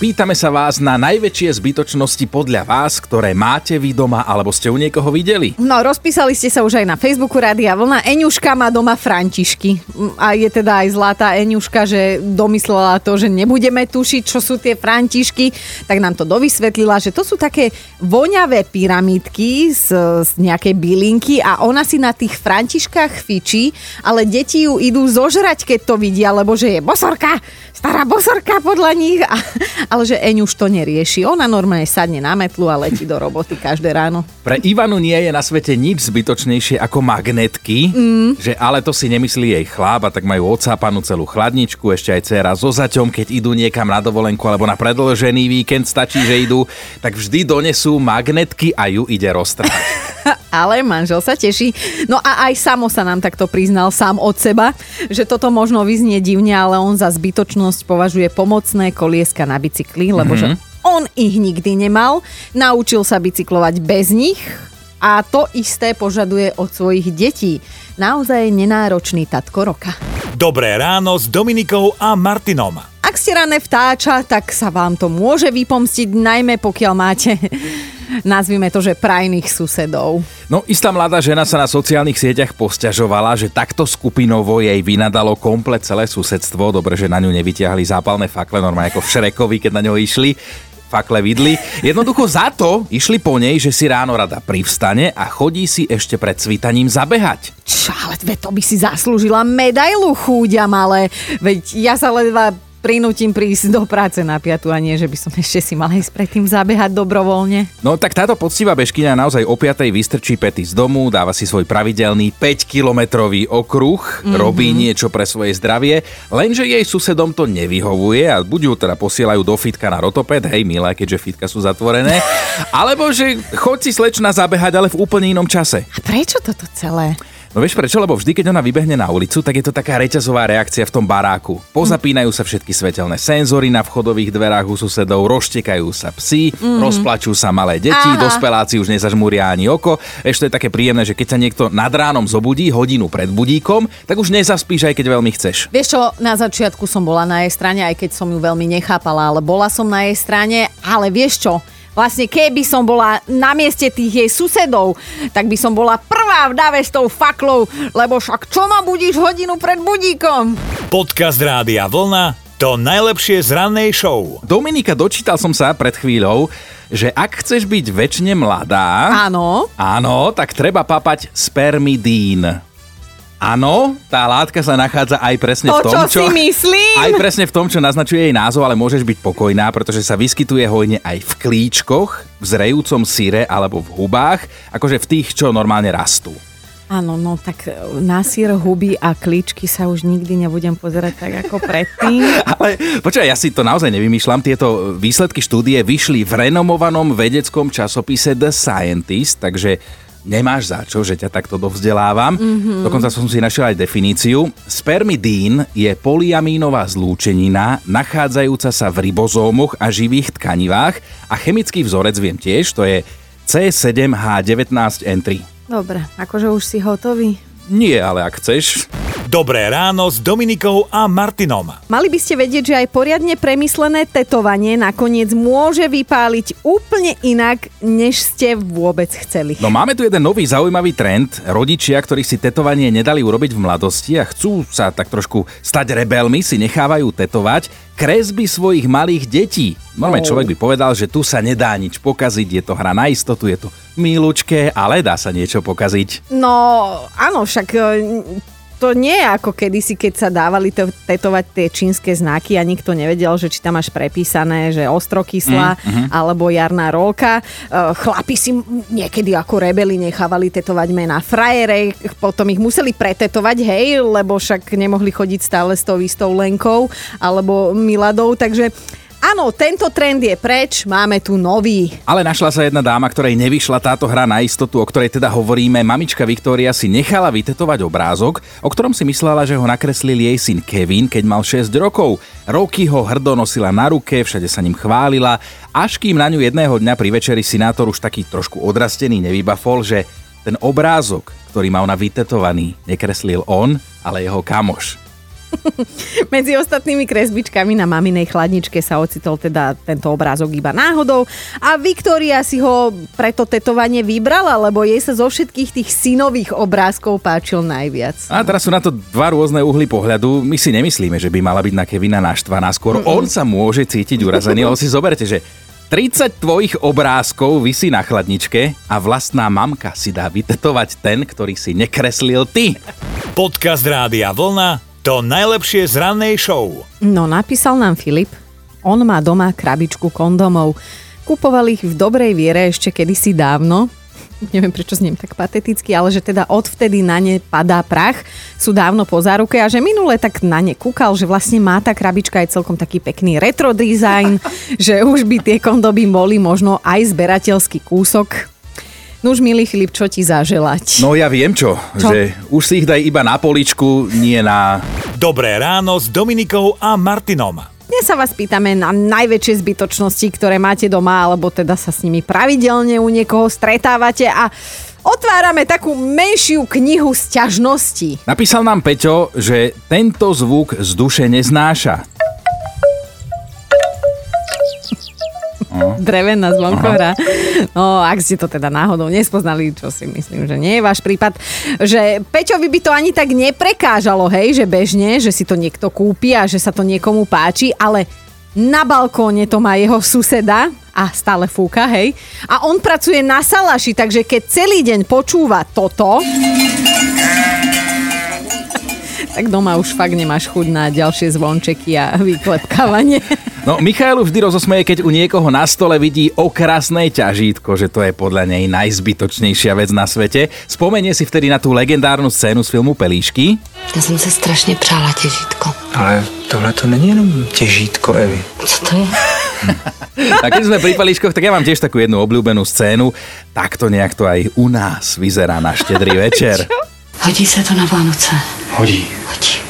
Pýtame sa vás na najväčšie zbytočnosti podľa vás, ktoré máte vy doma alebo ste u niekoho videli. No, rozpísali ste sa už aj na Facebooku Rádia Vlna. Eňuška má doma Františky. A je teda aj zlatá Eňuška, že domyslela to, že nebudeme tušiť, čo sú tie Františky, tak nám to dovysvetlila, že to sú také voňavé pyramídky z, z nejakej bylinky a ona si na tých Františkách fičí, ale deti ju idú zožrať, keď to vidia, lebo že je bosorka, stará bosorka podľa nich. A, ale že Eň už to nerieši. Ona normálne sadne na metlu a letí do roboty každé ráno. Pre Ivanu nie je na svete nič zbytočnejšie ako magnetky, mm. že ale to si nemyslí jej chláp a tak majú odsápanú celú chladničku, ešte aj dcera so zaťom, keď idú niekam na dovolenku alebo na predložený víkend, stačí, že idú, tak vždy donesú magnetky a ju ide roztrhať. Ale manžel sa teší. No a aj samo sa nám takto priznal sám od seba, že toto možno vyznie divne, ale on za zbytočnosť považuje pomocné kolieska na bicykli, lebo mm-hmm. že on ich nikdy nemal, naučil sa bicyklovať bez nich a to isté požaduje od svojich detí. Naozaj nenáročný tatko roka. Dobré ráno s Dominikou a Martinom. Ak ste rané vtáča, tak sa vám to môže vypomstiť, najmä pokiaľ máte, nazvime to, že prajných susedov. No, istá mladá žena sa na sociálnych sieťach posťažovala, že takto skupinovo jej vynadalo komplet celé susedstvo. Dobre, že na ňu nevytiahli zápalné fakle, normálne ako v Šrekovi, keď na ňo išli fakle vidli. Jednoducho za to išli po nej, že si ráno rada privstane a chodí si ešte pred cvitaním zabehať. Čo, ale to by si zaslúžila medailu chúďam, ale veď ja sa ledva prinútim prísť do práce na piatu a nie, že by som ešte si mala ísť predtým zabehať dobrovoľne. No tak táto poctivá bežkyňa naozaj o 5. vystrčí pety z domu, dáva si svoj pravidelný 5-kilometrový okruh, mm-hmm. robí niečo pre svoje zdravie, lenže jej susedom to nevyhovuje a buď ju teda posielajú do fitka na rotoped, hej milé, keďže fitka sú zatvorené, alebo že choď si slečna zabehať, ale v úplne inom čase. A prečo toto celé? No vieš prečo? Lebo vždy, keď ona vybehne na ulicu, tak je to taká reťazová reakcia v tom baráku. Pozapínajú sa všetky svetelné senzory na vchodových dverách u susedov, roztekajú sa psi, mm. rozplačú sa malé deti, Aha. dospeláci už nezažmúria ani oko. Ešte je také príjemné, že keď sa niekto nad ránom zobudí hodinu pred budíkom, tak už nezaspíš aj keď veľmi chceš. Vieš čo, na začiatku som bola na jej strane, aj keď som ju veľmi nechápala, ale bola som na jej strane, ale vieš čo, Vlastne keby som bola na mieste tých jej susedov, tak by som bola prvá v dave s tou faklou, lebo však čo ma budíš hodinu pred budíkom? Podcast Rádia Vlna. To najlepšie z rannej show. Dominika, dočítal som sa pred chvíľou, že ak chceš byť väčšine mladá, Áno. áno, tak treba papať spermidín. Áno, tá látka sa nachádza aj presne To, v tom, čo si myslím. Aj presne v tom, čo naznačuje jej názov, ale môžeš byť pokojná, pretože sa vyskytuje hojne aj v klíčkoch, v zrejúcom síre alebo v hubách, akože v tých, čo normálne rastú. Áno, no tak na sír, huby a klíčky sa už nikdy nebudem pozerať tak ako predtým. Ale počkaj, ja si to naozaj nevymýšľam. Tieto výsledky štúdie vyšli v renomovanom vedeckom časopise The Scientist, takže nemáš za čo, že ťa takto dovzdelávam. Mm-hmm. Dokonca som si našiel aj definíciu. Spermidín je poliamínová zlúčenina nachádzajúca sa v ribozómoch a živých tkanivách a chemický vzorec viem tiež, to je C7H19N3. Dobre, akože už si hotový. Nie, ale ak chceš. Dobré ráno s Dominikou a Martinom. Mali by ste vedieť, že aj poriadne premyslené tetovanie nakoniec môže vypáliť úplne inak, než ste vôbec chceli. No máme tu jeden nový zaujímavý trend. Rodičia, ktorí si tetovanie nedali urobiť v mladosti a chcú sa tak trošku stať rebelmi, si nechávajú tetovať kresby svojich malých detí. Normálne človek by povedal, že tu sa nedá nič pokaziť, je to hra na istotu, je to milučké, ale dá sa niečo pokaziť. No, áno, však e, to nie je ako kedysi, keď sa dávali to, tetovať tie čínske znaky a nikto nevedel, že či tam máš prepísané, že ostrokyslá mm, mm-hmm. alebo jarná rolka. E, Chlapi si niekedy ako rebeli nechávali tetovať mená frajere, potom ich museli pretetovať, hej, lebo však nemohli chodiť stále s tou istou Lenkou alebo Miladou, takže Áno, tento trend je preč, máme tu nový. Ale našla sa jedna dáma, ktorej nevyšla táto hra na istotu, o ktorej teda hovoríme. Mamička Viktória si nechala vytetovať obrázok, o ktorom si myslela, že ho nakreslil jej syn Kevin, keď mal 6 rokov. Roky ho hrdo nosila na ruke, všade sa ním chválila, až kým na ňu jedného dňa pri večeri sinátor už taký trošku odrastený nevybafol, že ten obrázok, ktorý má ona vytetovaný, nekreslil on, ale jeho kamoš. Medzi ostatnými kresbičkami na maminej chladničke sa ocitol teda tento obrázok iba náhodou a Viktória si ho preto tetovanie vybrala, lebo jej sa zo všetkých tých synových obrázkov páčil najviac. A teraz sú na to dva rôzne uhly pohľadu. My si nemyslíme, že by mala byť na Kevina naštvaná. Skôr Mm-mm. on sa môže cítiť urazený, lebo si zoberte, že 30 tvojich obrázkov vysí na chladničke a vlastná mamka si dá vytetovať ten, ktorý si nekreslil ty. Podcast Rádia Vlna to najlepšie z rannej show. No, napísal nám Filip. On má doma krabičku kondomov. Kupoval ich v dobrej viere ešte kedysi dávno. Neviem, prečo zniem tak pateticky, ale že teda odvtedy na ne padá prach. Sú dávno po záruke a že minule tak na ne kúkal, že vlastne má tá krabička aj celkom taký pekný retro design, že už by tie kondomy boli možno aj zberateľský kúsok No už, milý Filip, čo ti zaželať? No ja viem čo, čo? že už si ich daj iba na poličku, nie na... Dobré ráno s Dominikou a Martinom. Dnes sa vás pýtame na najväčšie zbytočnosti, ktoré máte doma, alebo teda sa s nimi pravidelne u niekoho stretávate a otvárame takú menšiu knihu sťažností. Napísal nám Peťo, že tento zvuk z duše neznáša. Drevená zvonkohra. No, ak ste to teda náhodou nespoznali, čo si myslím, že nie je váš prípad, že Peťovi by to ani tak neprekážalo, hej, že bežne, že si to niekto kúpi a že sa to niekomu páči, ale na balkóne to má jeho suseda a stále fúka, hej. A on pracuje na salaši, takže keď celý deň počúva toto, tak doma už fakt nemáš chuť na ďalšie zvončeky a vyklepkávanie. No, Michailu vždy rozosmeje, keď u niekoho na stole vidí okrasné ťažítko, že to je podľa nej najzbytočnejšia vec na svete. Spomenie si vtedy na tú legendárnu scénu z filmu Pelíšky. Já jsem se strašně přála těžítko. Ale tohle to není jenom těžítko, Evi. Co to je? A keď sme pri pelíškoch, tak ja mám tiež takú jednu obľúbenú scénu. Takto nejak to aj u nás vyzerá na štedrý večer. Hodí se to na Vánoce. Hodí. Hodí.